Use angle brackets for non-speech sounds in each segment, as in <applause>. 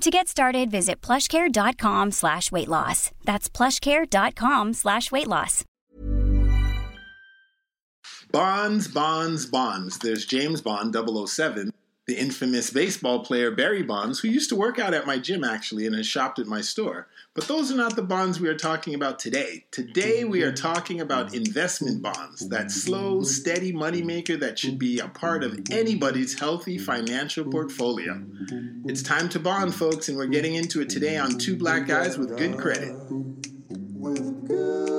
To get started, visit plushcare.com slash weight loss. That's plushcare.com slash weight loss. Bonds, bonds, bonds. There's James Bond 007 the infamous baseball player Barry Bonds, who used to work out at my gym actually and has shopped at my store. But those are not the bonds we are talking about today. Today we are talking about investment bonds, that slow, steady moneymaker that should be a part of anybody's healthy financial portfolio. It's time to bond, folks, and we're getting into it today on Two Black Guys with Good Credit. With good.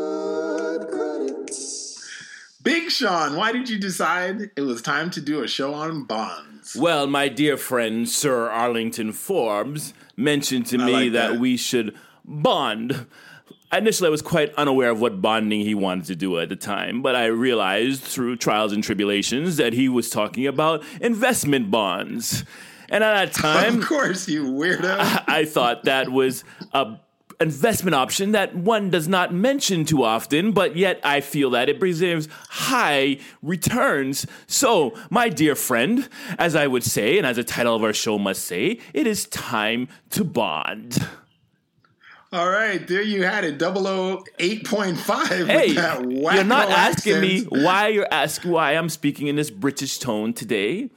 Big Sean, why did you decide it was time to do a show on bonds? Well, my dear friend Sir Arlington Forbes mentioned to me like that. that. we should bond. Initially, I was quite unaware of what bonding he wanted to do at the time, but I realized through trials and tribulations that he was talking about investment bonds. And at that <laughs> time, Of course, you weirdo. I, <laughs> I thought that was a investment option that one does not mention too often, but yet I feel that it preserves high returns. So, my dear friend, as I would say, and as the title of our show must say, it is time to bond. All right, there you had it. 008.5 Hey, you're not asking me accent. why you're asking why I'm speaking in this British tone today.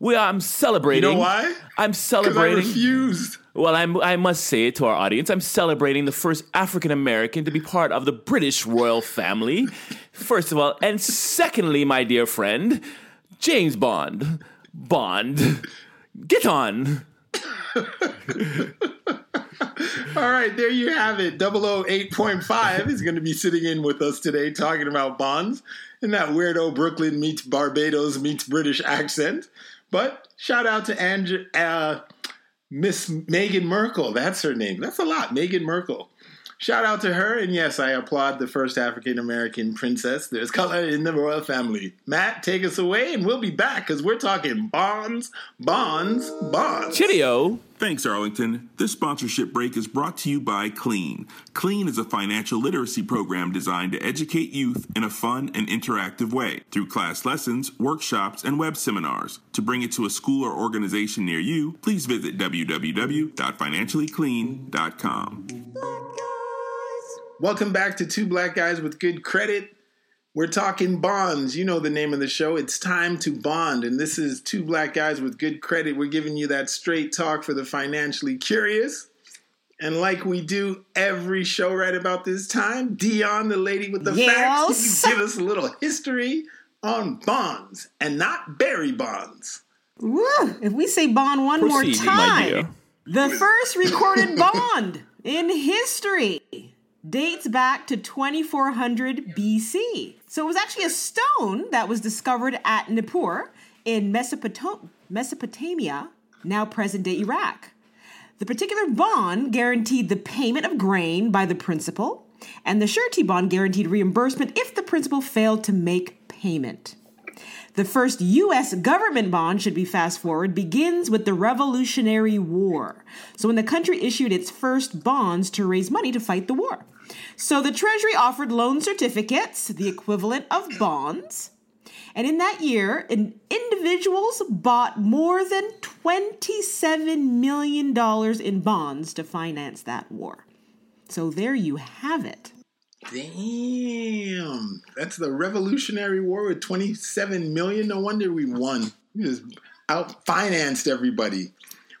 We I'm celebrating. You know why? I'm 'Cause I celebrating. refused. Well, I'm, I must say it to our audience, I'm celebrating the first African American to be part of the British royal family. First of all, and secondly, my dear friend, James Bond. Bond. Get on. All right, there you have it. 008.5 is going to be sitting in with us today talking about bonds in that weirdo Brooklyn meets Barbados meets British accent. But shout out to Andrew, uh, Miss Meghan Markle. That's her name. That's a lot. Meghan Markle. Shout out to her. And yes, I applaud the first African American princess. There's color in the royal family. Matt, take us away, and we'll be back because we're talking bonds, bonds, bonds. Chitio. Thanks, Arlington. This sponsorship break is brought to you by Clean. Clean is a financial literacy program designed to educate youth in a fun and interactive way through class lessons, workshops, and web seminars. To bring it to a school or organization near you, please visit www.financiallyclean.com. Welcome back to Two Black Guys with Good Credit. We're talking bonds. You know the name of the show. It's time to bond. And this is Two Black Guys with Good Credit. We're giving you that straight talk for the financially curious. And like we do every show right about this time, Dion, the lady with the facts, Yes. you give us a little history on bonds and not Barry bonds. Woo! If we say bond one Proceed, more time, the first recorded bond in history dates back to 2400 BC. So it was actually a stone that was discovered at Nippur in Mesopotamia, now present day Iraq. The particular bond guaranteed the payment of grain by the principal, and the surety bond guaranteed reimbursement if the principal failed to make payment. The first U.S. government bond, should be fast forward, begins with the Revolutionary War. So, when the country issued its first bonds to raise money to fight the war. So the Treasury offered loan certificates, the equivalent of bonds. And in that year, in, individuals bought more than $27 million in bonds to finance that war. So there you have it. Damn. That's the Revolutionary War with 27 million. No wonder we won. We just out financed everybody.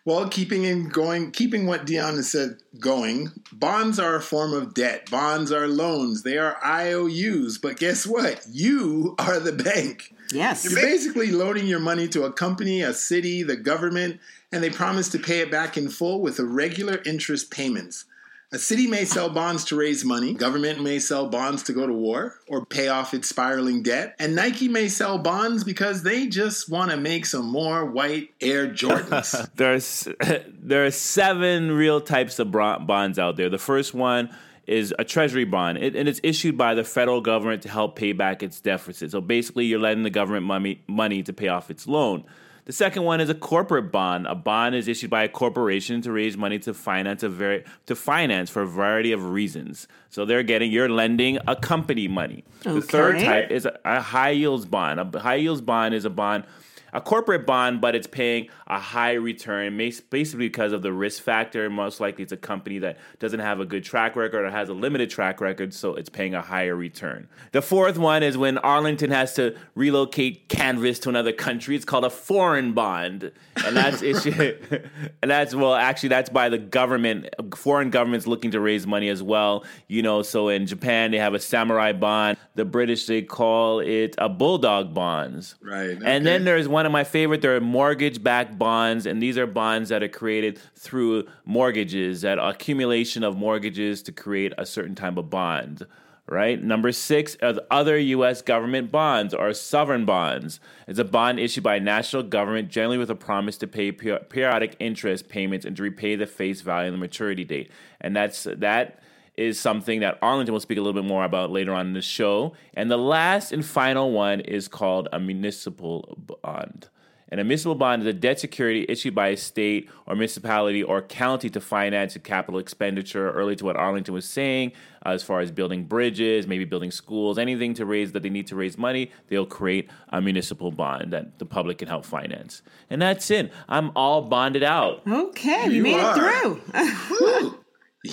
Well, keeping in going, keeping what Dion has said going, bonds are a form of debt. Bonds are loans. They are IOUs. But guess what? You are the bank. Yes. You're basically loaning your money to a company, a city, the government, and they promise to pay it back in full with regular interest payments. A city may sell bonds to raise money, government may sell bonds to go to war or pay off its spiraling debt, and Nike may sell bonds because they just want to make some more white Air Jordans. <laughs> There's <laughs> there are seven real types of bonds out there. The first one is a treasury bond, it, and it's issued by the federal government to help pay back its deficit. So basically, you're lending the government money money to pay off its loan. The second one is a corporate bond. A bond is issued by a corporation to raise money to finance a very to finance for a variety of reasons. So they're getting you're lending a company money. Okay. The third type is a, a high yields bond. A high yields bond is a bond a corporate bond, but it's paying a high return, basically because of the risk factor. Most likely, it's a company that doesn't have a good track record or has a limited track record, so it's paying a higher return. The fourth one is when Arlington has to relocate canvas to another country. It's called a foreign bond, and that's issued, <laughs> and that's well, actually, that's by the government. Foreign governments looking to raise money as well. You know, so in Japan they have a samurai bond. The British they call it a bulldog bonds. Right. Okay. And then there's one of my favorite. There are mortgage-backed bonds, and these are bonds that are created through mortgages, that accumulation of mortgages to create a certain type of bond. Right. Number six are other U.S. government bonds or sovereign bonds. It's a bond issued by a national government, generally with a promise to pay periodic interest payments and to repay the face value and the maturity date. And that's that is something that Arlington will speak a little bit more about later on in the show. And the last and final one is called a municipal bond. And a municipal bond is a debt security issued by a state or municipality or county to finance a capital expenditure, early to what Arlington was saying, uh, as far as building bridges, maybe building schools, anything to raise that they need to raise money, they'll create a municipal bond that the public can help finance. And that's it. I'm all bonded out. Okay, we you made are. it through.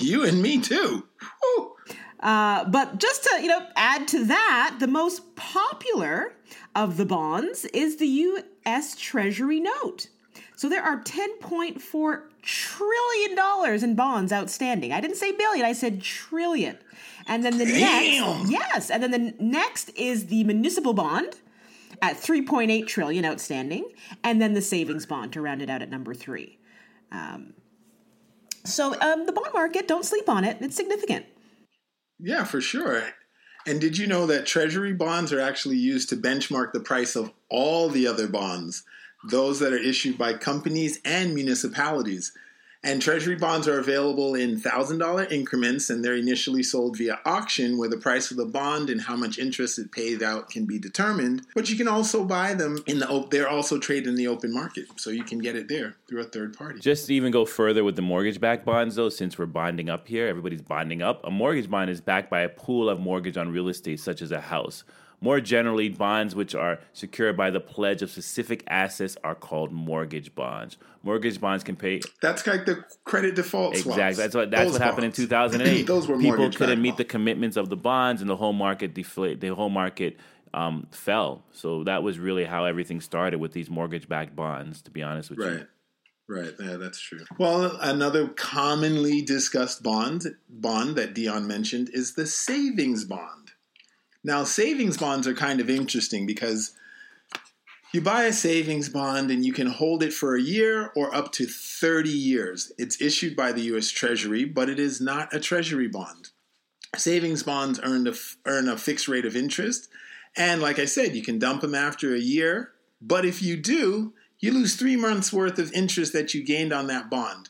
You and me too. Uh, but just to you know add to that, the most popular of the bonds is the U.S. Treasury note. So there are 10.4 trillion dollars in bonds outstanding. I didn't say billion, I said trillion. And then the Damn. next, yes, and then the next is the municipal bond at 3.8 trillion outstanding, and then the savings bond to round it out at number three. Um, so um, the bond market, don't sleep on it. It's significant. Yeah, for sure. And did you know that treasury bonds are actually used to benchmark the price of all the other bonds, those that are issued by companies and municipalities? And treasury bonds are available in $1,000 increments, and they're initially sold via auction, where the price of the bond and how much interest it pays out can be determined. But you can also buy them in the they're also traded in the open market, so you can get it there through a third party. Just to even go further with the mortgage-backed bonds, though, since we're bonding up here, everybody's bonding up. A mortgage bond is backed by a pool of mortgage on real estate, such as a house. More generally, bonds which are secured by the pledge of specific assets are called mortgage bonds. Mortgage bonds can pay. That's like the credit default exactly. That's what that's Those what happened in 2008. <clears throat> Those were people couldn't meet the commitments of the bonds, and the whole market deflate. The whole market um, fell. So that was really how everything started with these mortgage-backed bonds. To be honest with right. you. Right, Right. yeah, that's true. Well, another commonly discussed bond bond that Dion mentioned is the savings bond. Now, savings bonds are kind of interesting because you buy a savings bond and you can hold it for a year or up to 30 years. It's issued by the US Treasury, but it is not a Treasury bond. Savings bonds earn a, earn a fixed rate of interest. And like I said, you can dump them after a year. But if you do, you lose three months worth of interest that you gained on that bond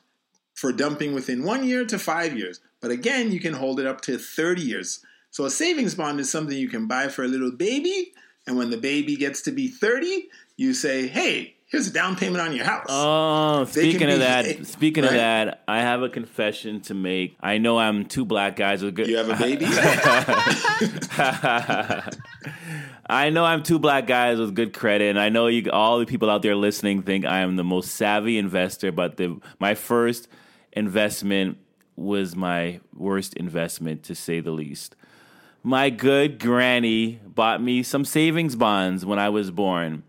for dumping within one year to five years. But again, you can hold it up to 30 years. So a savings bond is something you can buy for a little baby, and when the baby gets to be 30, you say, "Hey, here's a down payment on your house. Oh, They speaking of that, speaking of that, I have a confession to make. I know I'm two black guys with good. you have a baby? <laughs> I know I'm two black guys with good credit, and I know you, all the people out there listening think I am the most savvy investor. But the my first investment was my worst investment, to say the least. My good granny bought me some savings bonds when I was born.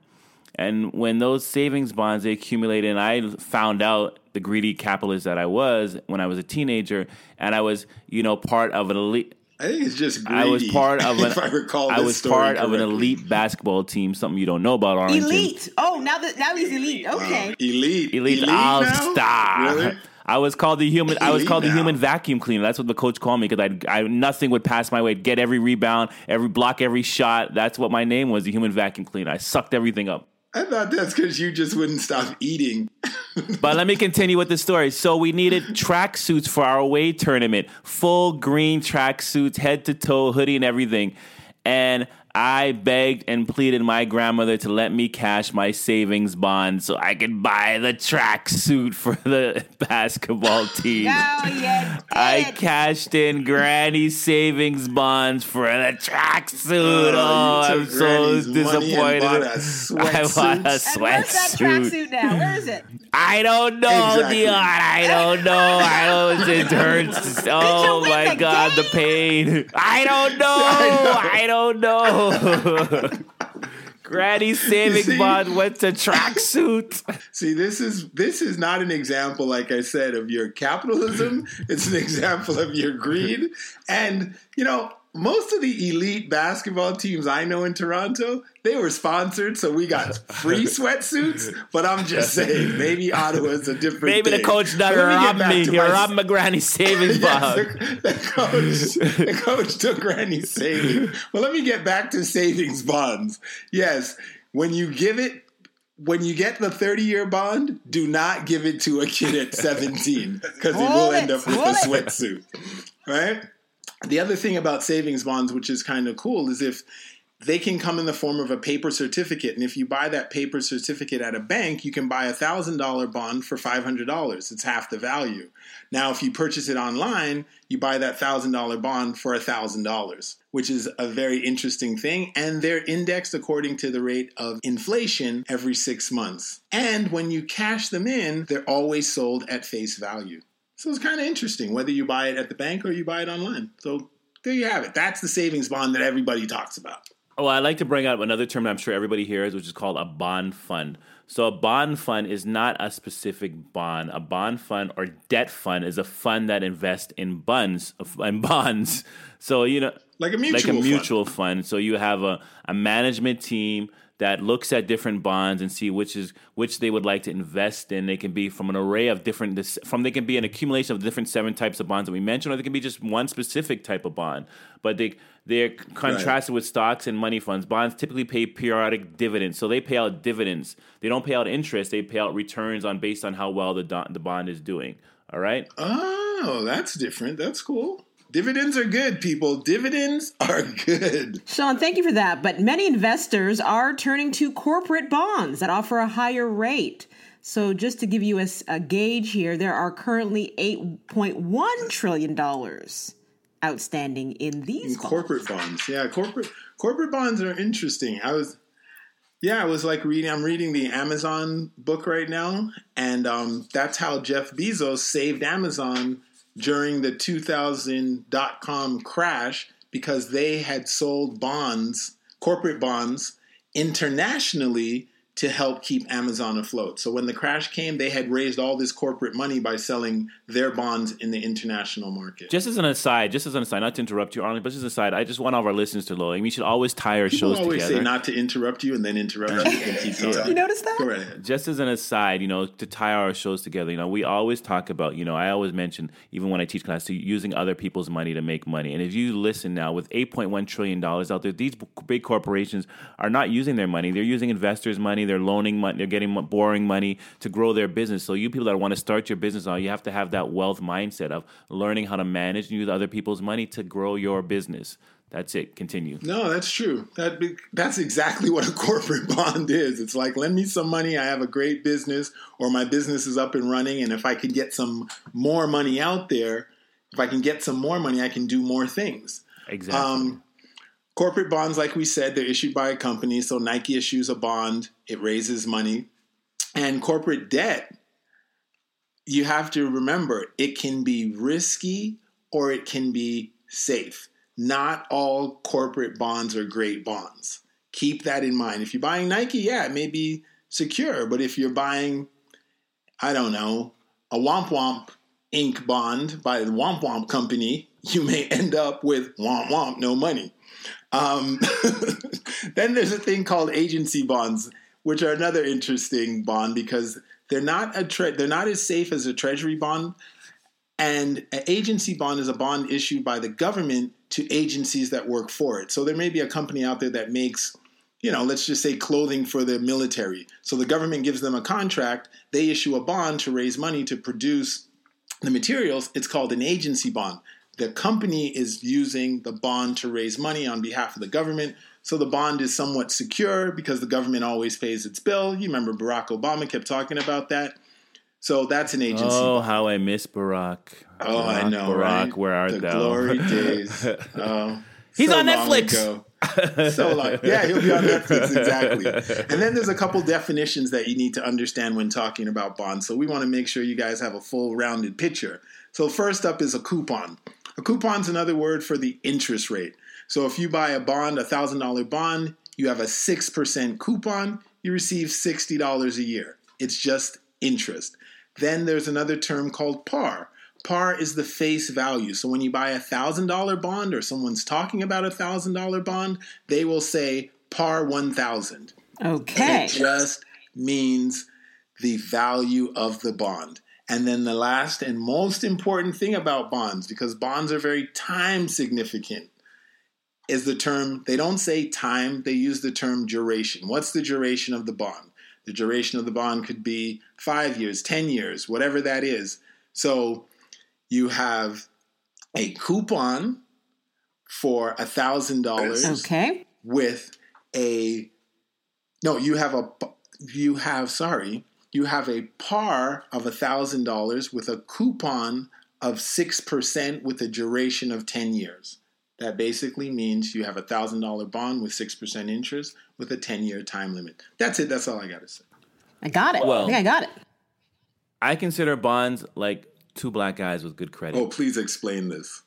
And when those savings bonds they accumulated, and I found out the greedy capitalist that I was when I was a teenager, and I was, you know, part of an elite. I think it's just greedy. I was part of <laughs> an. if I recall, I was story part of an elite basketball team. Something you don't know about Arlington. Elite. Oh, now that now he's elite. Okay. elite, Elite, now? all star. Really? <laughs> I was called the human. I was called the human vacuum cleaner. That's what the coach called me because I, I nothing would pass my way. Get every rebound, every block, every shot. That's what my name was. The human vacuum cleaner. I sucked everything up. I thought that's because you just wouldn't stop eating. <laughs> But let me continue with the story. So we needed track suits for our away tournament, full green track suits, head to toe, hoodie and everything. And I begged and pleaded my grandmother to let me cash my savings bond so I could buy the track suit for the <laughs> basketball <laughs> team. Oh, yeah. I cashed in Granny savings bonds for the track suit. Oh, Oh, you oh, I'm so Granny's money and disappointed. I a I sweatsuit? bought a <laughs> And where's that sweatsuit. tracksuit now? Where is it? I don't know, Exactly. Dion. I don't know. I don't. It hurts. Oh my the god, the pain. I don't know. I don't know. <laughs> Granny's savings see? bond went to tracksuit. <laughs> See, this is this is not an example, like I said, of your capitalism. it's an example of your greed. And you know, most of the elite basketball teams I know in Toronto, they were sponsored, so we got <laughs> free sweatsuits. But I'm just saying, maybe Ottawa's a different. Maybe the coach done But let me robbed me. He robbed my granny's savings <laughs> Yes, bond. the, the coach, the coach took Granny's savings. Well, let me get back to savings bonds. Yes, when you give it, when you get the 30 year bond, do not give it to a kid at <laughs> 17 because he will end up with a sweatsuit. Right? The other thing about savings bonds, which is kind of cool, is if they can come in the form of a paper certificate. And if you buy that paper certificate at a bank, you can buy a $1,000 bond for $500. It's half the value. Now, if you purchase it online, you buy that $1,000 bond for $1,000, which is a very interesting thing. And they're indexed according to the rate of inflation every six months. And when you cash them in, they're always sold at face value. So it's kind of interesting whether you buy it at the bank or you buy it online. So there you have it. That's the savings bond that everybody talks about. Oh, I'd like to bring up another term that I'm sure everybody hears, which is called a bond fund. So, a bond fund is not a specific bond. A bond fund or debt fund is a fund that invests in bonds. <laughs> In bonds. So, you know, Like a mutual like a fund. mutual fund. So you have a, a management team that looks at different bonds and see which is which they would like to invest in. They can be from an array of different from they can be an accumulation of different seven types of bonds that we mentioned, or they can be just one specific type of bond. But they they're contrasted with stocks and money funds. Bonds typically pay periodic dividends, so they pay out dividends. They don't pay out interest. They pay out returns on based on how well the do- the bond is doing. All right. Oh, that's different. That's cool. Dividends are good, people. Dividends are good. Sean, thank you for that. But many investors are turning to corporate bonds that offer a higher rate. So, just to give you a gauge here, there are currently $8.1 trillion outstanding in these In corporate bonds. Yeah, corporate corporate bonds are interesting. I was yeah, I was like reading I'm reading the Amazon book right now, and um, that's how Jeff Bezos saved Amazon during the 2000 dot com crash because they had sold bonds, corporate bonds, internationally to help keep Amazon afloat. So when the crash came, they had raised all this corporate money by selling their bonds in the international market. Just as an aside, just as an aside, not to interrupt you, Arlen, but just as an aside, I just want all of our listeners to know. I mean, we should always tie our People shows always together. say not to interrupt you and then interrupt you and keep <laughs> talking. You notice that? Go right ahead. just as an aside, you know, to tie our shows together, you know, we always talk about, you know, I always mention, even when I teach class, to using other people's money to make money. And if you listen now, with $8.1 trillion out there, these big corporations are not using their money. They're using investors' money. They're loaning money. They're getting borrowing money to grow their business. So you people that want to start your business now, you have to have that wealth mindset of learning how to manage and use other people's money to grow your business. That's it. Continue. No, that's true. That be, that's exactly what a corporate <laughs> bond is. It's like lend me some money. I have a great business, or my business is up and running, and if I can get some more money out there, if I can get some more money, I can do more things. Exactly. Um, corporate bonds, like we said, they're issued by a company. So Nike issues a bond, it raises money. And corporate debt, you have to remember it can be risky or it can be safe. Not all corporate bonds are great bonds. Keep that in mind. If you're buying Nike, yeah, it may be secure. But if you're buying, I don't know, a Womp Womp Inc. bond by the Womp Womp Company, you may end up with Womp Womp, no money. Um, <laughs> then there's a thing called agency bonds, which are another interesting bond because they're not a tre- they're not as safe as a treasury bond. And an agency bond is a bond issued by the government to agencies that work for it. So there may be a company out there that makes, you know, let's just say clothing for the military. So the government gives them a contract, they issue a bond to raise money to produce the materials. It's called an agency bond. The company is using the bond to raise money on behalf of the government. So the bond is somewhat secure because the government always pays its bill. You remember Barack Obama kept talking about that. So that's an agency. Oh, how I miss Barack. Oh, Barack, I know, Barack, right? where art the thou? glory <laughs> days. Oh, He's so on Netflix. ago. so long. Yeah, he'll be on Netflix exactly. And then there's a couple definitions that you need to understand when talking about bonds. So we want to make sure you guys have a full rounded picture. So first up is a coupon. A coupon's another word for the interest rate. So if you buy a bond, a thousand dollar bond, you have a six percent coupon. You receive sixty dollars a year. It's just interest. Then there's another term called par. Par is the face value. So when you buy a thousand dollar bond or someone's talking about a thousand dollar bond, they will say par one thousand. Okay. It just means the value of the bond. And then the last and most important thing about bonds, because bonds are very time significant, is the term, they don't say time, they use the term duration. What's the duration of the bond? The duration of the bond could be five years, 10 years, whatever that is. So you have a coupon for a thousand dollars Okay. with a no you have a you have sorry you have a par of a thousand dollars with a coupon of six percent with a duration of 10 years that basically means you have a thousand dollar bond with six percent interest with a 10 year time limit that's it that's all i gotta say I got it. Well- I think I got it. I consider bonds like two black guys with good credit. oh please explain this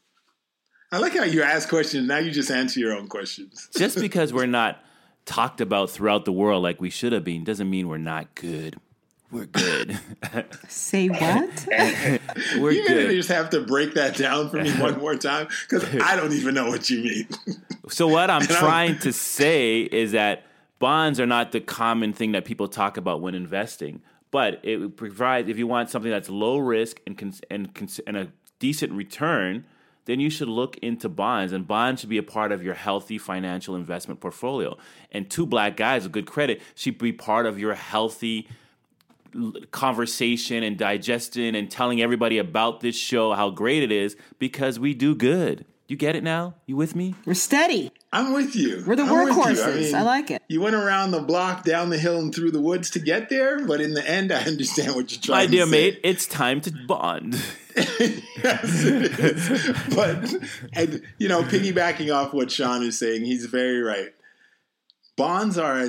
i like how you ask questions now you just answer your own questions Just because <laughs> we're not talked about throughout the world like we should have been doesn't mean we're not good. We're good. Say what? <laughs> we're you're gonna just have to break that down for me one more time because i don't even know what you mean So what I'm <laughs> And I'm- trying to say is that bonds are not the common thing that people talk about when investing, but it provides if you want something that's low risk and cons- and cons- and a decent return, then you should look into bonds and bonds should be a part of your healthy financial investment portfolio. And two black guys with good credit should be part of your healthy l- conversation and digestion and telling everybody about this show how great it is because we do good. You get it now? You with me? We're steady. I'm with you. We're the I'm with you. workhorses. I like it. You went around the block, down the hill, and through the woods to get there, but in the end, I understand what you're trying to say. My dear mate, it's time to bond. <laughs> yes, it is. But and you know, piggybacking off what Sean is saying, he's very right. Bonds are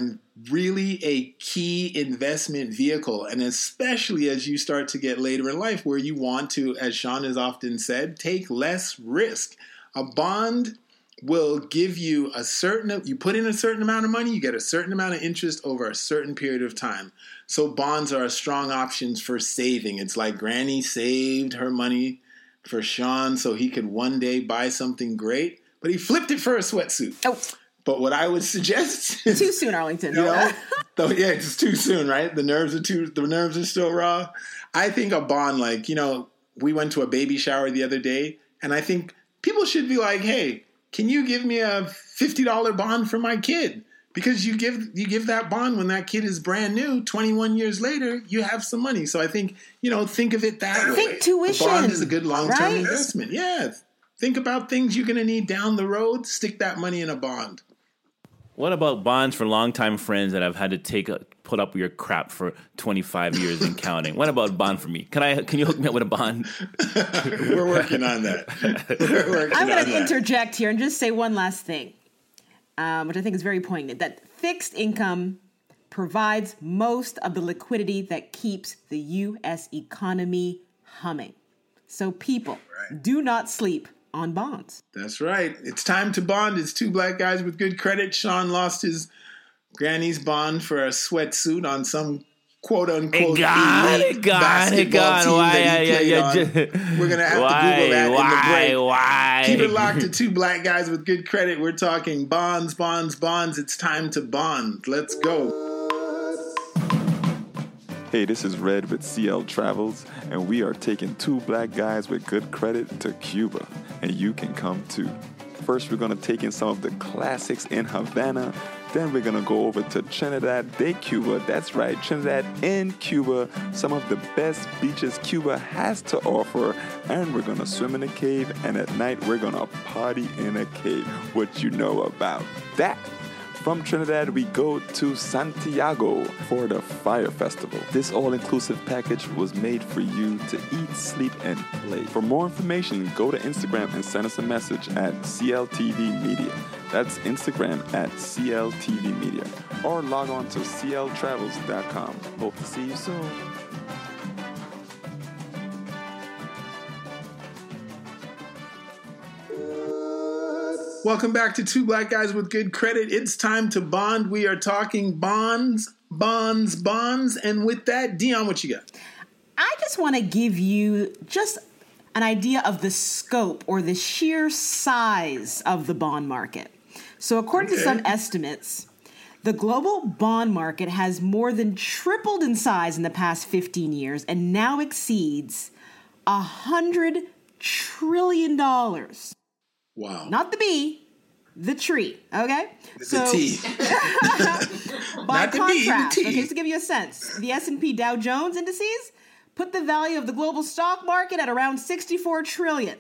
really a key investment vehicle, and especially as you start to get later in life, where you want to, as Sean has often said, take less risk. A bond will give you a certain you put in a certain amount of money you get a certain amount of interest over a certain period of time. So bonds are strong options for saving. It's like granny saved her money for sean so he could one day buy something great but he flipped it for a sweatsuit. Oh, but what i would <laughs> suggest is too soon, Arlington. you know, <laughs> though, yeah, it's too soon, right? The nerves are too, the nerves are still raw. I think a bond, like you know, we went to a baby shower the other day, and I think people should be like, hey, can you give me a fifty dollar bond for my kid? Because you give you give that bond when that kid is brand new. Twenty one years later, you have some money. So I think you know, think of it that way. Think tuition, A bond is a good long term right? investment. Yeah, Think about things you're going to need down the road. Stick that money in a bond. What about bonds for longtime friends that I've had to take a, put up with your crap for 25 years and counting? What about a bond for me? Can I? Can you hook me up with a bond? <laughs> We're working on that. Working I'm going to interject here and just say one last thing, um, which I think is very poignant that fixed income provides most of the liquidity that keeps the U.S. economy humming. So, people, do not sleep on bonds. That's right. It's time to bond. It's two black guys with good credit. Sean lost his granny's bond for a sweatsuit on some quote unquote gone, elite it gone, basketball it gone. team Why, that he yeah, played yeah, on. We're gonna have Why, to Google that why, in the break. why? Keep it locked <laughs> to two black guys with good credit. We're talking bonds, bonds, bonds. It's time to bond. Let's go. Hey, this is Red with CL Travels, and we are taking two black guys with good credit to Cuba, and you can come too. First, we're gonna take in some of the classics in Havana. Then we're gonna go over to Trinidad de Cuba. That's right, Trinidad in Cuba. Some of the best beaches Cuba has to offer. And we're gonna swim in a cave, and at night we're gonna party in a cave. What you know about that? From Trinidad, we go to Santiago for the Fire Festival. This all inclusive package was made for you to eat, sleep, and play. For more information, go to Instagram and send us a message at CLTV Media. That's Instagram at CLTV Media. Or log on to CLTravels.com. Hope to see you soon. Welcome back to Two Black Guys with Good Credit. It's time to bond. We are talking bonds, bonds, bonds. And with that, Dion, what you got? I just want to give you just an idea of the scope or the sheer size of the bond market. So, according to some estimates, the global bond market has more than tripled in size in the past 15 years and now exceeds a hundred trillion dollars. Wow. Not the bee, the tree. Okay, the T. <laughs> by Not the bee, the contrast, okay, just to give you a sense, the S and P Dow Jones indices put the value of the global stock market at around 64 trillion.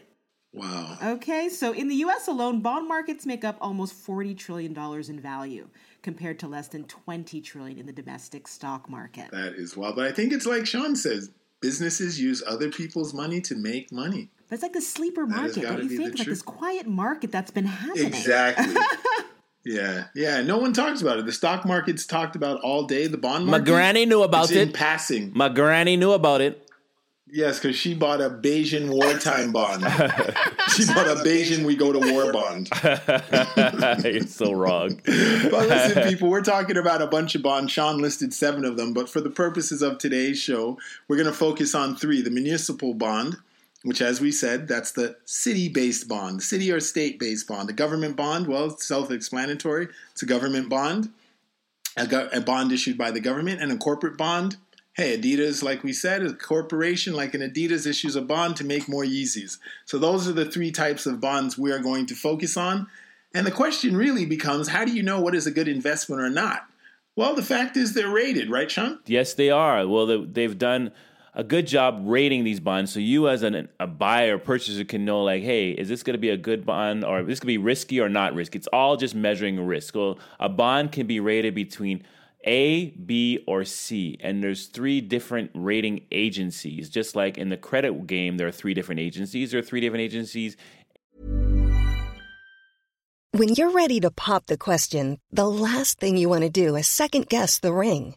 Wow. Okay, so in the US alone, bond markets make up almost 40 trillion dollars in value compared to less than 20 trillion in the domestic stock market. That is wild. But I think it's like Sean says businesses use other people's money to make money. But it's like the sleeper That market, gotta don't you the think? Like truth. this quiet market that's been happening. Exactly. <laughs> yeah. Yeah. No one talks about it. The stock market's talked about all day. The bond market. My granny knew about it's in it. passing. My granny knew about it. Yes, because she bought a Bayesian wartime <laughs> bond. <laughs> she bought a Bayesian we go to war bond. it's so wrong. But listen, people, we're talking about a bunch of bonds. Sean listed seven of them, but for the purposes of today's show, we're going to focus on three the municipal bond, which, as we said, that's the city based bond, city or state based bond. The government bond, well, it's self explanatory. It's a government bond, a, go- a bond issued by the government, and a corporate bond. Hey, Adidas, like we said, a corporation like an Adidas issues a bond to make more Yeezys. So those are the three types of bonds we are going to focus on. And the question really becomes how do you know what is a good investment or not? Well, the fact is they're rated, right, Sean? Yes, they are. Well, they- they've done a good job rating these bonds, so you as an, a buyer purchaser can know, like, hey, is this going to be a good bond, or is this going to be risky or not risky? It's all just measuring risk. So a bond can be rated between A, B, or C, and there's three different rating agencies. Just like in the credit game, there are three different agencies. There are three different agencies When you're ready to pop the question, the last thing you want to do is second guess the ring.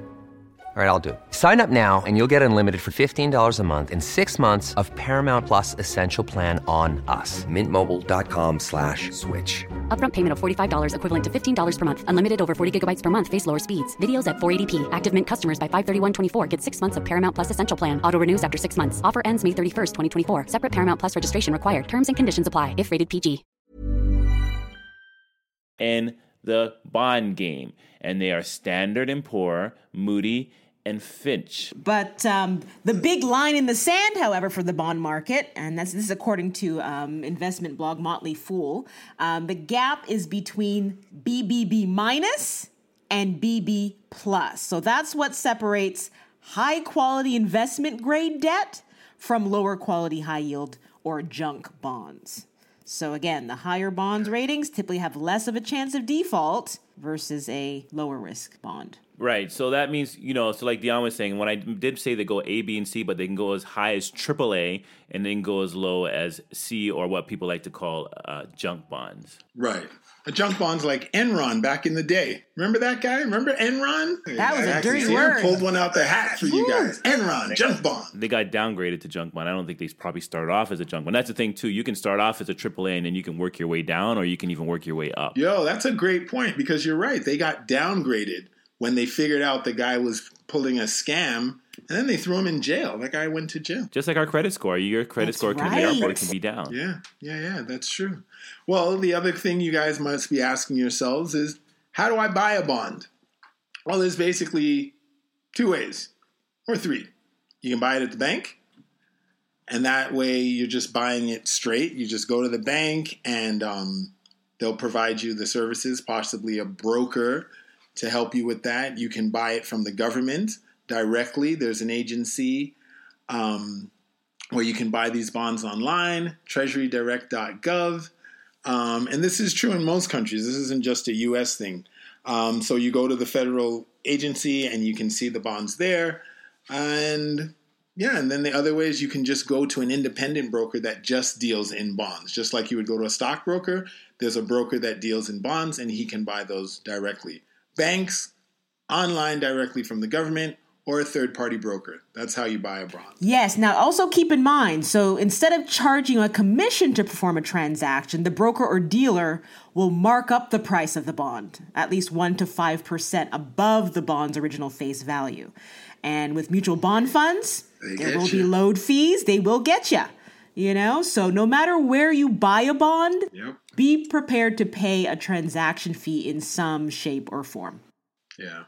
All right, I'll do it. Sign up now and you'll get unlimited for $15 a month in six months of Paramount Plus Essential Plan on us. Mintmobile.com slash switch. Upfront payment of $45 equivalent to $15 per month. Unlimited over 40 gigabytes per month. Face lower speeds. Videos at 480p. Active Mint customers by 531.24 get six months of Paramount Plus Essential Plan. Auto renews after six months. Offer ends May 31st, 2024. Separate Paramount Plus registration required. Terms and conditions apply if rated PG. In the bond game. And they are Standard and Poor, Moody, and Fitch. But um, the big line in the sand, however, for the bond market, and this is according to um, investment blog Motley Fool, um, the gap is between BBB minus and BB plus. So that's what separates high quality investment grade debt from lower quality high yield or junk bonds. So again, the higher bonds ratings typically have less of a chance of default versus a lower risk bond. Right. So that means, you know, so like Dion was saying, when I did say they go A, B, and C, but they can go as high as AAA and then go as low as C or what people like to call uh, junk bonds. Right. A junk bond's like Enron back in the day. Remember that guy? Remember Enron? That was a Actually, dirty see, I word. Pulled one out the hat for you guys. Enron, junk bond. They got downgraded to junk bond. I don't think they probably started off as a junk bond. That's the thing, too. You can start off as a AAA and then you can work your way down or you can even work your way up. Yo, that's a great point because you're right. They got downgraded when they figured out the guy was pulling a scam, and then they threw him in jail. That guy went to jail. Just like our credit score. Your credit That's score can be up or it can be down. Yeah, yeah, yeah, that's true. Well, the other thing you guys must be asking yourselves is how do I buy a bond? Well, there's basically two ways or three. You can buy it at the bank, and that way you're just buying it straight. You just go to the bank and um, they'll provide you the services, possibly a broker to help you with that. You can buy it from the government directly. There's an agency um, where you can buy these bonds online, treasurydirect.gov. Um, and this is true in most countries. This isn't just a US thing. Um, so you go to the federal agency and you can see the bonds there. And yeah, and then the other way is you can just go to an independent broker that just deals in bonds. Just like you would go to a stockbroker, there's a broker that deals in bonds and he can buy those directly. Banks, online directly from the government, or a third party broker. That's how you buy a bond. Yes. Now, also keep in mind so instead of charging a commission to perform a transaction, the broker or dealer will mark up the price of the bond at least 1% to 5% above the bond's original face value. And with mutual bond funds, They there will ya. be load fees, they will get you. You know, so no matter where you buy a bond, Yep. be prepared to pay a transaction fee in some shape or form. Yeah.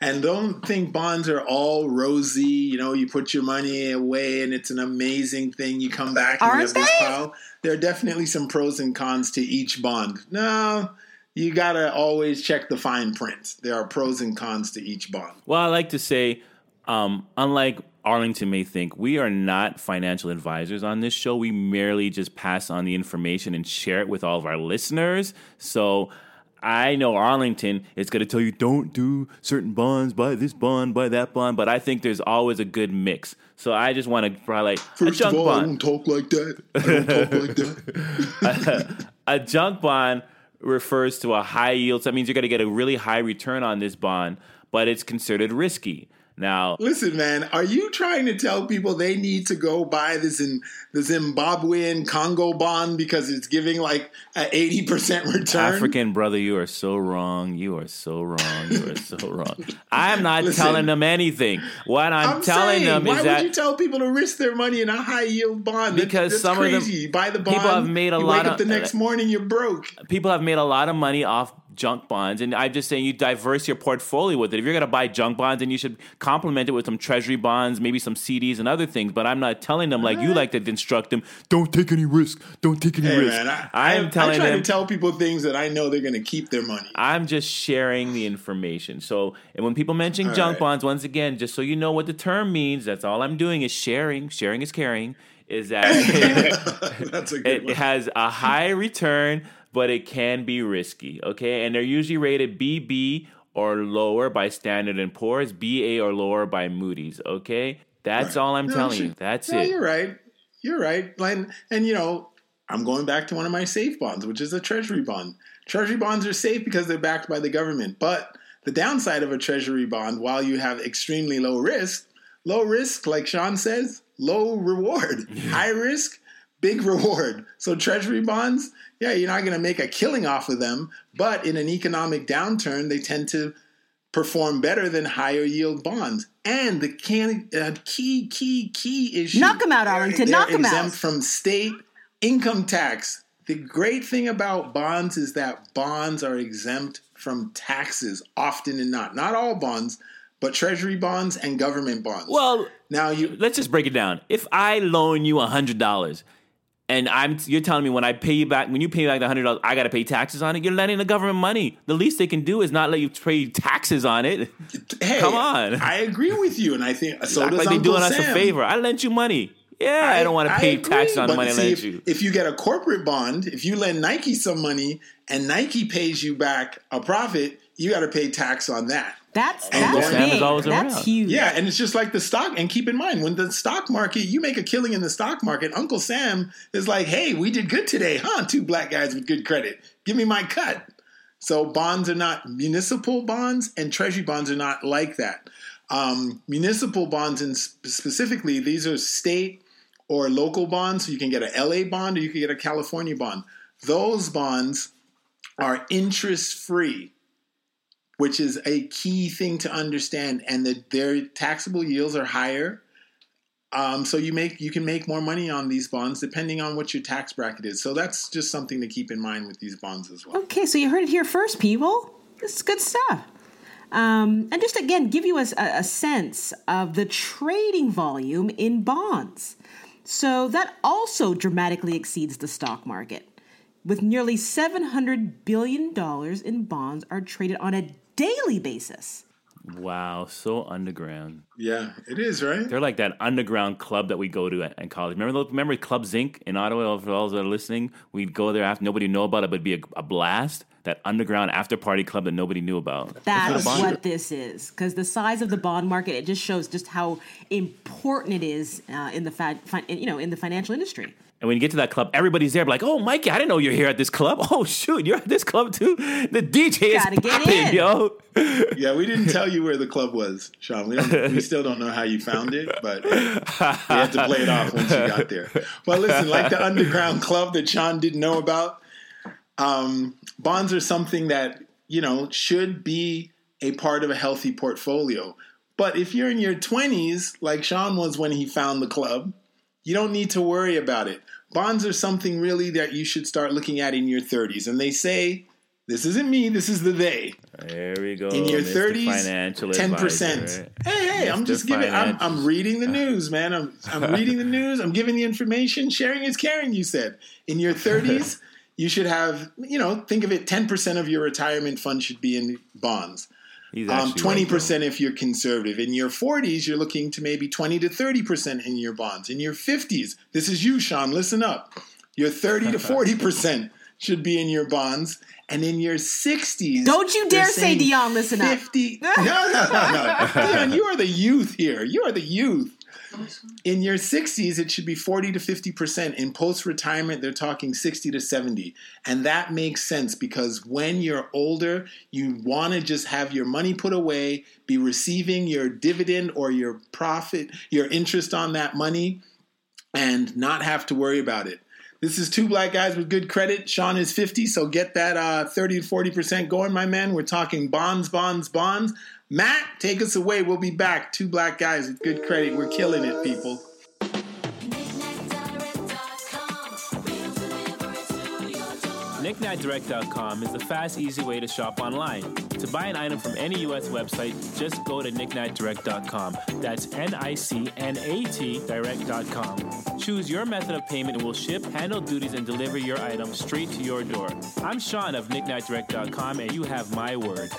And don't think bonds are all rosy. You know, you put your money away and it's an amazing thing. You come back and Aren't you have this they? pile. There are definitely some pros and cons to each bond. No, you got to always check the fine print. There are pros and cons to each bond. Well, I like to say, um, unlike Arlington may think, we are not financial advisors on this show. We merely just pass on the information and share it with all of our listeners. So I know Arlington is going to tell you don't do certain bonds, buy this bond, buy that bond, but I think there's always a good mix. So I just want to highlight a First junk of all, I bond. don't talk like that. I don't talk like that. <laughs> a junk bond refers to a high yield. So that means you're going to get a really high return on this bond, but it's considered risky. Now, Listen, man, are you trying to tell people they need to go buy this in the Zimbabwean Congo bond because it's giving like an 80% return? African brother, you are so wrong. You are so wrong. You are so wrong. <laughs> I'm not Listen. telling them anything. What I'm, I'm telling saying, them why is that would you tell people to risk their money in a high yield bond? Because that's some of them- you buy the bond, people have made a lot wake up of- the next uh, morning, you're broke. people have made a lot of money off junk bonds, and I'm just saying you diverse your portfolio with it. If you're going to buy junk bonds, then you should complement it with some treasury bonds, maybe some CDs and other things. But I'm not telling them like you like to instruct them. Don't take any risk. Don't take any Hey risk. man, I, am I, telling I try them. to tell people things that I know they're going to keep their money. I'm just sharing the information. So, and when people mention All junk right. bonds, once again, just so you know what the term means, that's all I'm doing is sharing. Sharing is caring. is that <laughs> <laughs> That's a good it one. has a high return, but it can be risky. Okay, and they're usually rated BB or lower by Standard and Poor's, BA or lower by Moody's. Okay, that's all I'm No, telling you. That's No, it. You're right. You're right. And, and you know, I'm going back to one of my safe bonds, which is a treasury bond. Treasury bonds are safe because they're backed by the government. But the downside of a treasury bond, while you have extremely low risk, low risk, like Sean says, low reward. <laughs> High risk, big <laughs> reward. So treasury bonds, yeah, you're not going to make a killing off of them, but in an economic downturn, they tend to perform better than higher yield bonds. And the can, uh, key, key, key issue. Knock 'em out, Arlington. They're Knock 'em out. exempt from state income tax. The great thing about bonds is that bonds are exempt from taxes often and not. Not all bonds, but treasury bonds and government bonds. Well, now you let's just break it down. If I loan you a hundred dollars, and I'm you're telling me when I pay you back, when you pay me back the hundred dollars, I got to pay taxes on it. You're lending the government money. The least they can do is not let you pay taxes on it. Hey, Come on. I agree with you, and I think so. Act like they're doing us a favor. I lent you money. Yeah, I, don't want to pay agree, tax on the money I lent if, you. If you get a corporate bond, if you lend Nike some money and Nike pays you back a profit, you got to pay tax on that. That's And that's Sam is big. always That's around. huge. Yeah, and it's just like the stock. And keep in mind, when the stock market, you make a killing in the stock market, Uncle Sam is like, hey, we did good today, huh? Two black guys with good credit. Give me my cut. So bonds are not municipal bonds, and treasury bonds are not like that. Um, municipal bonds, and specifically, these are state or local bonds. So you can get a LA bond or you can get a California bond. Those bonds are interest free which is a key thing to understand, and that their taxable yields are higher. Um, so you make you can make more money on these bonds depending on what your tax bracket is. So that's just something to keep in mind with these bonds as well. Okay, so you heard it here first, people. This is good stuff. Um, and just again, give you a, a sense of the trading volume in bonds. So that also dramatically exceeds the stock market. With nearly $700 billion in bonds are traded on a daily basis. Wow, so underground. Yeah, it is right. They're like that underground club that we go to at, in college. Remember, those- remember Club Zinc in Ottawa? For all those that are listening, we'd go there after nobody know about it, but it'd be a, a blast. That underground after party club that nobody knew about. That's what a this is. Because the size of the bond market, it just shows just how important it is uh, in the fa- fi- you know in the financial industry. And when you get to that club, everybody's there, like, "Oh, Mikey, I didn't know you're here at this club. <laughs> Oh, shoot, you're at this club too. The DJ is Gotta get popping, yo." Yeah, we didn't tell you where the club was, Sean. We. We still don't know how you found it, but we had to play it off once you got there. Well, listen, like the underground club that Sean didn't know about, um, bonds are something that you know should be a part of a healthy portfolio. But if you're in your 20s, like Sean was when he found the club, you don't need to worry about it. Bonds are something really that you should start looking at in your 30s. And they say, this isn't me, this is the they. There we go. In your Mr. 30s, financial 10%. advisor. Hey, hey, I'm just giving, I'm, I'm reading the <laughs> news, man. I'm, I'm reading the news. I'm giving the information. Sharing is caring, you said. In your 30s, <laughs> you should have, you know, think of it 10% of your retirement fund should be in bonds. He's Um, actually twenty right, percent if you're conservative. In your forties, you're looking to maybe twenty to thirty percent in your bonds. In your fifties, this is you, Sean. Listen up. Your thirty to <laughs> forty percent should be in your bonds, and in your sixties, Don't you dare say Dion, listen up. Fifty. <laughs> No, no, no, no. <laughs> Dion, you are the youth here. You are the youth. In your 60s, it should be 40 to 50%. In post retirement, they're talking 60 to 70. And that makes sense because when you're older, you want to just have your money put away, be receiving your dividend or your profit, your interest on that money, and not have to worry about it. This is two black guys with good credit. Sean is 50, so get that uh, 30 to 40% going, my man. We're talking bonds, bonds, bonds. Matt, take us away. We'll be back. Two black guys with good credit. We're killing it, people. KnickKnackDirect.com is the fast, easy way to shop online. To buy an item from any U.S. website, just go to KnickKnackDirect.com. That's N-I-C-N-A-T Direct.com. Choose your method of payment and we'll ship, handle duties, and deliver your item straight to your door. I'm Sean of KnickKnackDirect.com, and you have my word.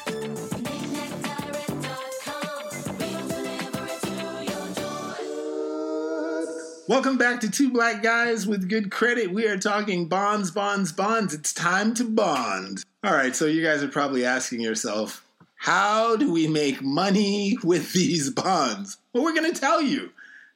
Welcome back to Two Black Guys with Good Credit. We are talking bonds, bonds, bonds. It's time to bond. All right, so you guys are probably asking yourself, how do we make money with these bonds? Well, we're going to tell you.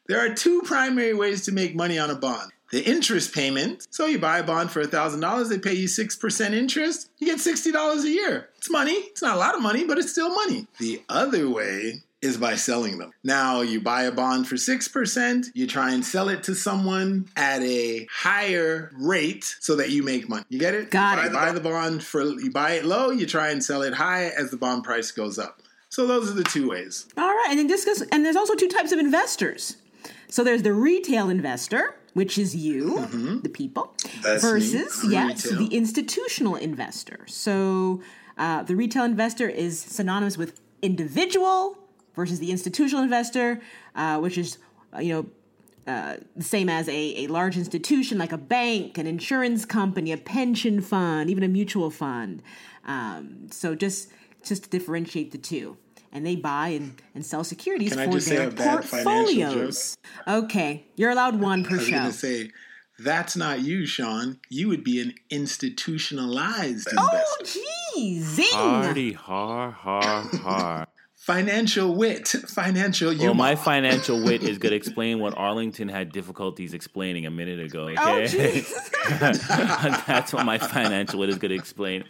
There are two primary ways to make money on a bond. The interest payment. So you buy a bond for $1,000, they pay you 6% interest, you get $60 a year. It's money. It's not a lot of money, but it's still money. The other way is by selling them. Now, you buy a bond for 6%, you try and sell it to someone at a higher rate so that you make money. You get it? Got you it. Buy the bond for you buy it low, you try and sell it high as the bond price goes up. So those are the two ways. All right, and then discuss. And there's also two types of investors. So there's the retail investor, which is you, the people, Mm-hmm. That's versus yes, retail. the institutional investor. So uh, the retail investor is synonymous with individual versus the institutional investor, uh, which is uh, you know uh, the same as a, a large institution like a bank, an insurance company, a pension fund, even a mutual fund. Um, so just just to differentiate the two. And they buy and, and sell securities Can I for just say their a bad portfolios. Okay, you're allowed one I per was show. say, that's not you, Sean. You would be an institutionalized Oh, investor. gee, zing! Hardy har har har. Financial wit, financial humor. Well, my <laughs> financial wit is going to explain what Arlington had difficulties explaining a minute ago. Oh, Okay, <laughs> that's what my financial wit is going to explain.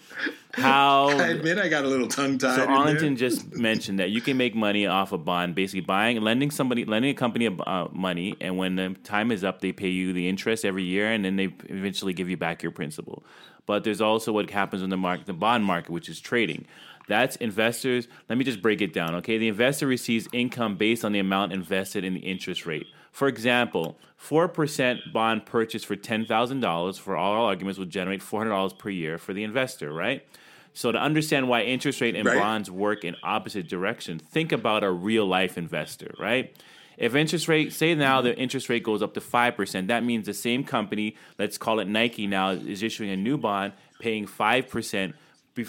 How I admit I got a little tongue tied. So Arlington just mentioned that you can make money off a bond, basically buying, lending somebody, lending a company uh, money, and when the time is up, they pay you the interest every year, and then they eventually give you back your principal. But there's also what happens in the market, the bond market, which is trading. That's investors. Let me just break it down. Okay, the investor receives income based on the amount invested in the interest rate. For example, four percent bond purchase for ten thousand dollars for all arguments will generate four hundred dollars per year for the investor, right? So to understand why interest rate and Right. bonds work in opposite directions, think about a real life investor, right? If interest rate, say now the interest rate goes up to five percent, that means the same company, let's call it Nike now, is issuing a new bond paying five percent,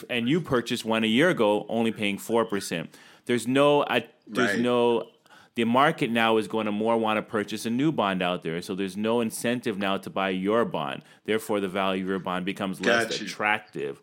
and you purchased one a year ago only paying four percent. There's no, I, there's Right. no. The market now is going to more want to purchase a new bond out there, so there's no incentive now to buy your bond. Therefore, the value of your bond becomes less attractive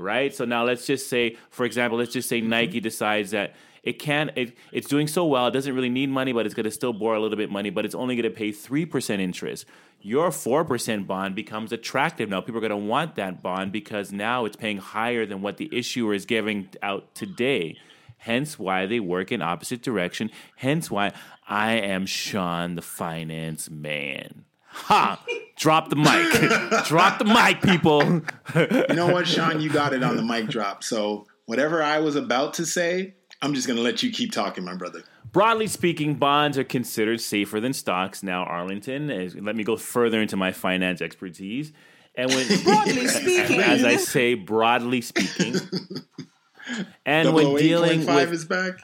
right? So now let's just say, for example, let's just say mm-hmm. Nike decides that it can it, it's doing so well, it doesn't really need money, but it's going to still borrow a little bit money, but it's only going to pay three percent interest. Your four percent bond becomes attractive now. People are going to want that bond because now it's paying higher than what the issuer is giving out today. Hence why they work in opposite direction. Hence why I am Sean, the finance man. Ha! Drop the mic. <laughs> Drop the mic, people. you know what, Sean? You got it on the mic drop. So whatever I was about to say, I'm just going to let you keep talking, my brother. Broadly speaking, bonds are considered safer than stocks. Now, Arlington, is, let me go further into my finance expertise. And when <laughs> Broadly <laughs> speaking. as I say, broadly speaking, <laughs> and when dealing 008.5 with is back.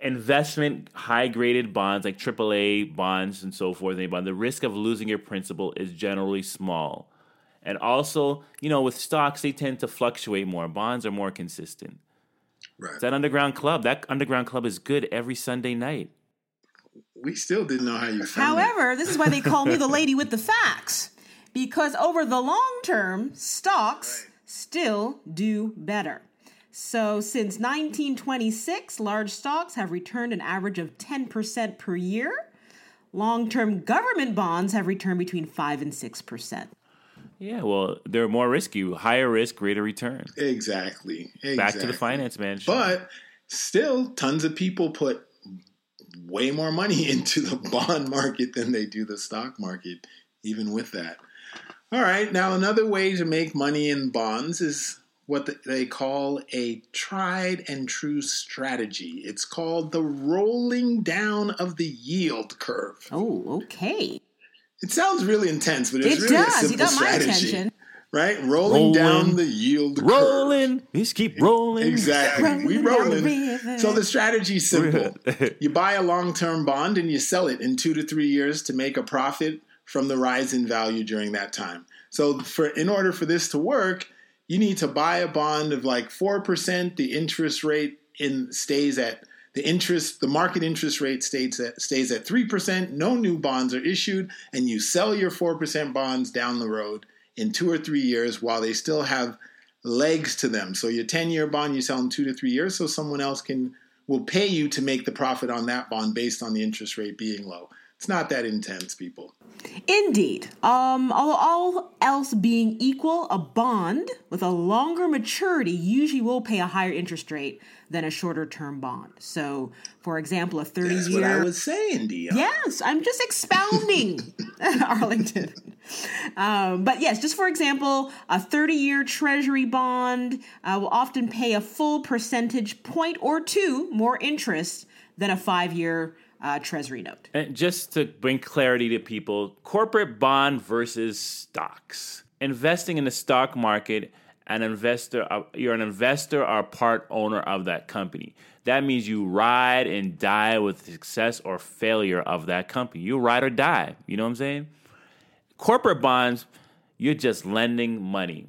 investment high graded bonds like AAA bonds and so forth, and bond, the risk of losing your principal is generally small. And also, you know, with stocks, they tend to fluctuate more. Bonds are more consistent. Right. It's that underground club. That underground club is good every Sunday night. We still didn't know how you found it. However, this is why they call me the lady with the facts. Because over the long term, stocks still do better. So since 1926, large stocks have returned an average of 10% per year. Long term government bonds have returned between 5 and 6%. Yeah, well, they're more risky, higher risk, greater return. Exactly. exactly. Back to the finance man. But still, tons of people put way more money <laughs> into the bond market than they do the stock market, even with that. All right, now another way to make money in bonds is what they call a tried and true strategy. It's called the rolling down of the yield curve. Oh, okay. It sounds really intense, but it's It really a does. You simple got my strategy. attention. Right? Rolling, down the yield curve. rolling, just keep rolling. Exactly. We Rolling down the rolling. So the strategy's simple. <laughs> you buy a long-term bond and you sell it in 2 to 3 years to make a profit from the rise in value during that time. So for in order for this to work, you need to buy a bond of like 4%, the interest rate in stays at The interest, the market interest rate stays at, stays at 3%, no new bonds are issued, and you sell your 4% bonds down the road in two or three years while they still have legs to them. So your 10 year bond, you sell in two to three years, so someone else can will pay you to make the profit on that bond based on the interest rate being low. It's not that intense, people. Indeed. Um, all, all else being equal, a bond with a longer maturity usually will pay a higher interest rate than a shorter term bond. So, for example, a 30 That's year. what I was saying, Dion. Yes, I'm just expounding, <laughs> Arlington. Um, but yes, just for example, a 30 year treasury bond uh, will often pay a full percentage point or two more interest than a five year uh, treasury note. And just to bring clarity to people, corporate bond versus stocks. Investing in the stock market, an investor, uh, you're an investor or part owner of that company. That means you ride and die with the success or failure of that company. You ride or die. You know what I'm saying? Corporate bonds, you're just lending money.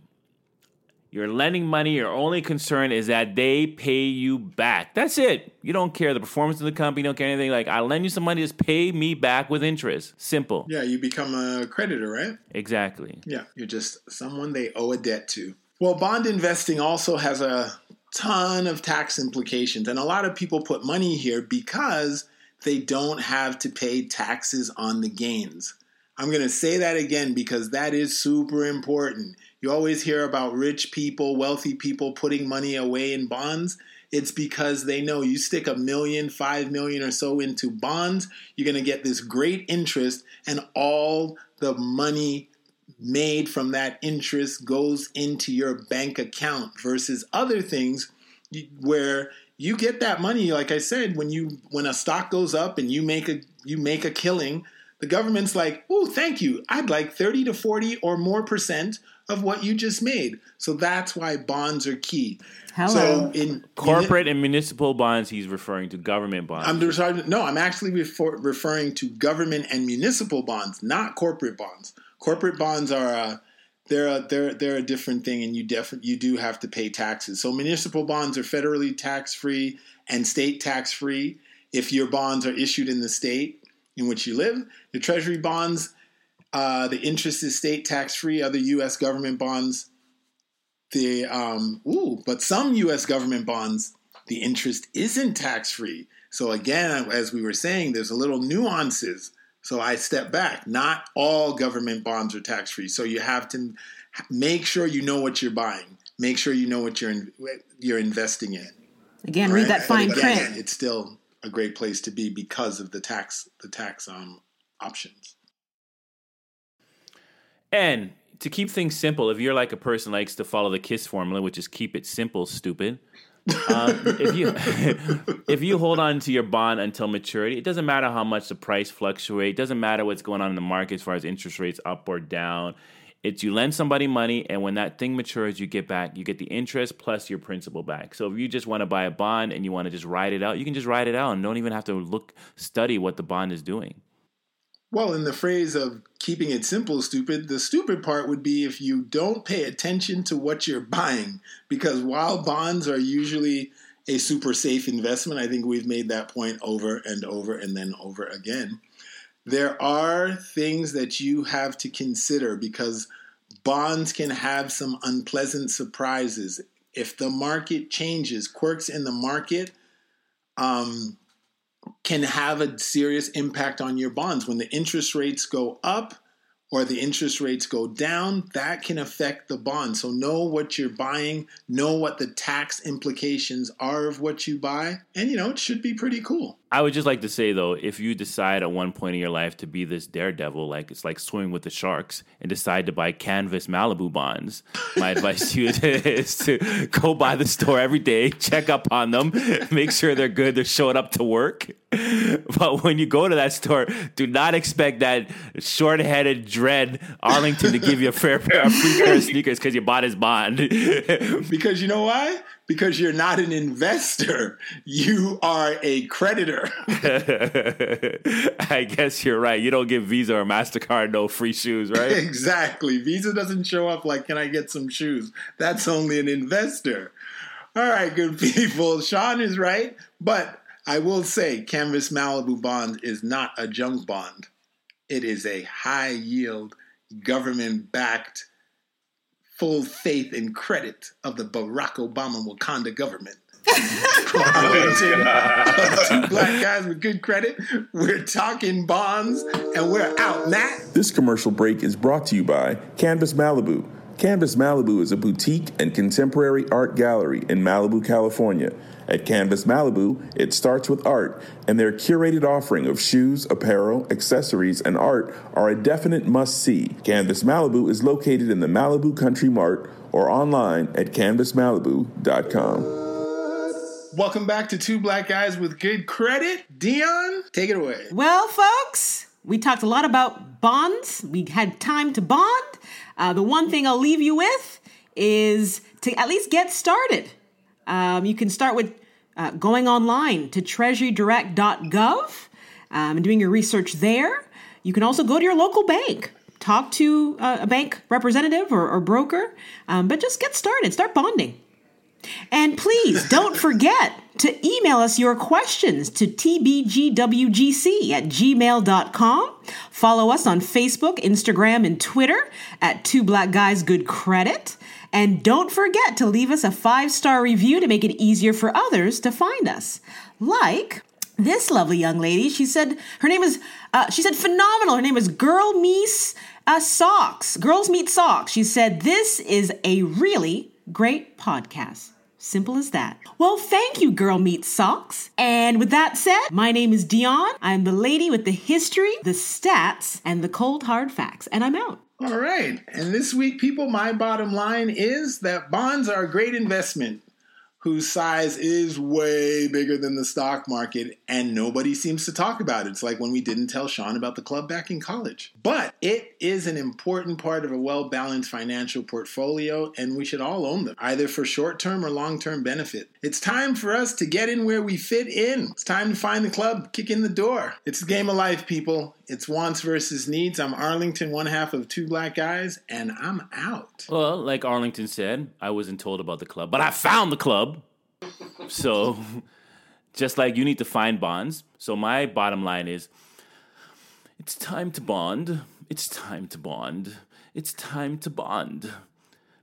You're lending money. Your only concern is that they pay you back. That's it. You don't care the performance of the company. You don't care anything. Like I lend you some money, just pay me back with interest. Simple. Yeah, you become a creditor, right? Exactly. Yeah, you're just someone they owe a debt to. Well, bond investing also has a ton of tax implications, and a lot of people put money here because they don't have to pay taxes on the gains. I'm going to say that again because that is super important. You always hear about rich people, wealthy people putting money away in bonds. It's because they know you stick a million, five million or so into bonds, you're going to get this great interest, and all the money made from that interest goes into your bank account versus other things where you get that money like i said when you when a stock goes up and you make a you make a killing the government's like oh thank you i'd like 30 to 40 or more percent of what you just made so that's why bonds are key Hello. so in Corporate and municipal bonds, he's referring to government bonds. I'm referring, no, I'm actually refer, referring to government and municipal bonds, not corporate bonds. Corporate bonds are a, they're a, they're they're a different thing, and you definitely you do have to pay taxes. So municipal bonds are federally tax free and state tax free if your bonds are issued in the state in which you live. The treasury bonds, uh, the interest is state tax free. Other U.S. government bonds, the um, ooh, but some U.S. government bonds, the interest isn't tax free. So again, as we were saying, there's a little nuances. So I step back. Not all government bonds are tax free. So you have to make sure you know what you're buying. Make sure you know what you're in, you're investing in. Again, read that fine again, print. It's still a great place to be because of the tax the tax um, options. And to keep things simple, if you're like a person who likes to follow the KISS formula, which is keep it simple, stupid. Um, if you <laughs> if you hold on to your bond until maturity, it doesn't matter how much the price fluctuates. It doesn't matter what's going on in the market as far as interest rates up or down. It's you lend somebody money, and when that thing matures, you get back. You get the interest plus your principal back. So if you just want to buy a bond and you want to just ride it out, you can just ride it out and don't even have to look study what the bond is doing. Well, in the phrase of keeping it simple, stupid, the stupid part would be if you don't pay attention to what you're buying. Because while bonds are usually a super safe investment, I think we've made that point over and over and then over again. There are things that you have to consider because bonds can have some unpleasant surprises. If the market changes, quirks in the market, um, can have a serious impact on your bonds. When the interest rates go up or the interest rates go down, that can affect the bond. So know what you're buying, know what the tax implications are of what you buy, and you know, it should be pretty cool. I would just like to say though, if you decide at one point in your life to be this daredevil, like it's like swimming with the sharks, and decide to buy canvas Malibu bonds, my advice to you <laughs> is to go by the store every day, check up on them, make sure they're good, they're showing up to work. But when you go to that store, do not expect that short-headed dread Arlington to give you a fair pair of free pair of sneakers because you bought his bond. <laughs> because you know why? Because you're not an investor. You are a creditor. <laughs> <laughs> I guess you're right. You don't give Visa or MasterCard no free shoes, right? <laughs> exactly. Visa doesn't show up like, can I get some shoes? That's only an investor. All right, good people. Sean is right. But I will say, Canvas Malibu Bond is not a junk bond. It is a high yield, government backed, full faith and credit of the Barack Obama Wakanda government. Two <laughs> <laughs> black guys with good credit. We're talking bonds and we're out, Nat. This commercial break is brought to you by Canvas Malibu. Canvas Malibu is a boutique and contemporary art gallery in Malibu, California. At Canvas Malibu, it starts with art, and their curated offering of shoes, apparel, accessories, and art are a definite must see. Canvas Malibu is located in the Malibu Country Mart or online at canvasmalibu.com. Welcome back to Two Black Guys with Good Credit. Dion, take it away. Well, folks, we talked a lot about bonds. We had time to bond. Uh, the one thing I'll leave you with is to at least get started. Um, you can start with uh, going online to treasurydirect.gov um, and doing your research there. You can also go to your local bank, talk to uh, a bank representative or, or broker, um, but just get started, start bonding. And please don't forget to email us your questions to tbgwgc at gmail.com. Follow us on Facebook, Instagram, and Twitter at Two Black Guys Good Credit. And don't forget to leave us a five star review to make it easier for others to find us. Like this lovely young lady. She said her name is, uh, she said phenomenal. Her name is Girl Meets uh, Socks. Girls Meet Socks. She said this is a really great podcast. Simple as that. Well, thank you, Girl Meets Socks. And with that said, my name is Dion. I'm the lady with the history, the stats, and the cold hard facts. And I'm out. All right. And this week, people, my bottom line is that bonds are a great investment whose size is way bigger than the stock market, and nobody seems to talk about it. It's like when we didn't tell Sean about the club back in college. But it is an important part of a well balanced financial portfolio, and we should all own them, either for short term or long term benefit. It's time for us to get in where we fit in. It's time to find the club, kick in the door. It's the game of life, people. It's wants versus needs. I'm Arlington, one half of two black guys, and I'm out. Well, like Arlington said, I wasn't told about the club, but I found the club. So, <laughs> just like you need to find bonds. So, my bottom line is it's time to bond. It's time to bond. It's time to bond.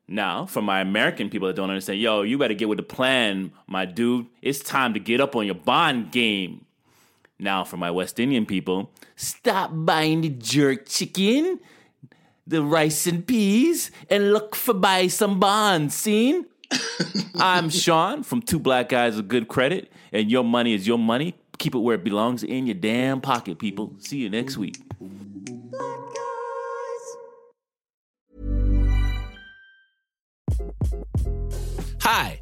Now, for my American people that don't understand, yo, you better get with the plan, my dude. It's time to get up on your bond game. Now, for my West Indian people, stop buying the jerk chicken, the rice and peas, and look for buy some bonds. Seen? <laughs> I'm Sean from Two Black Guys with Good Credit, and your money is your money. Keep it where it belongs in your damn pocket, people. See you next week. Hi,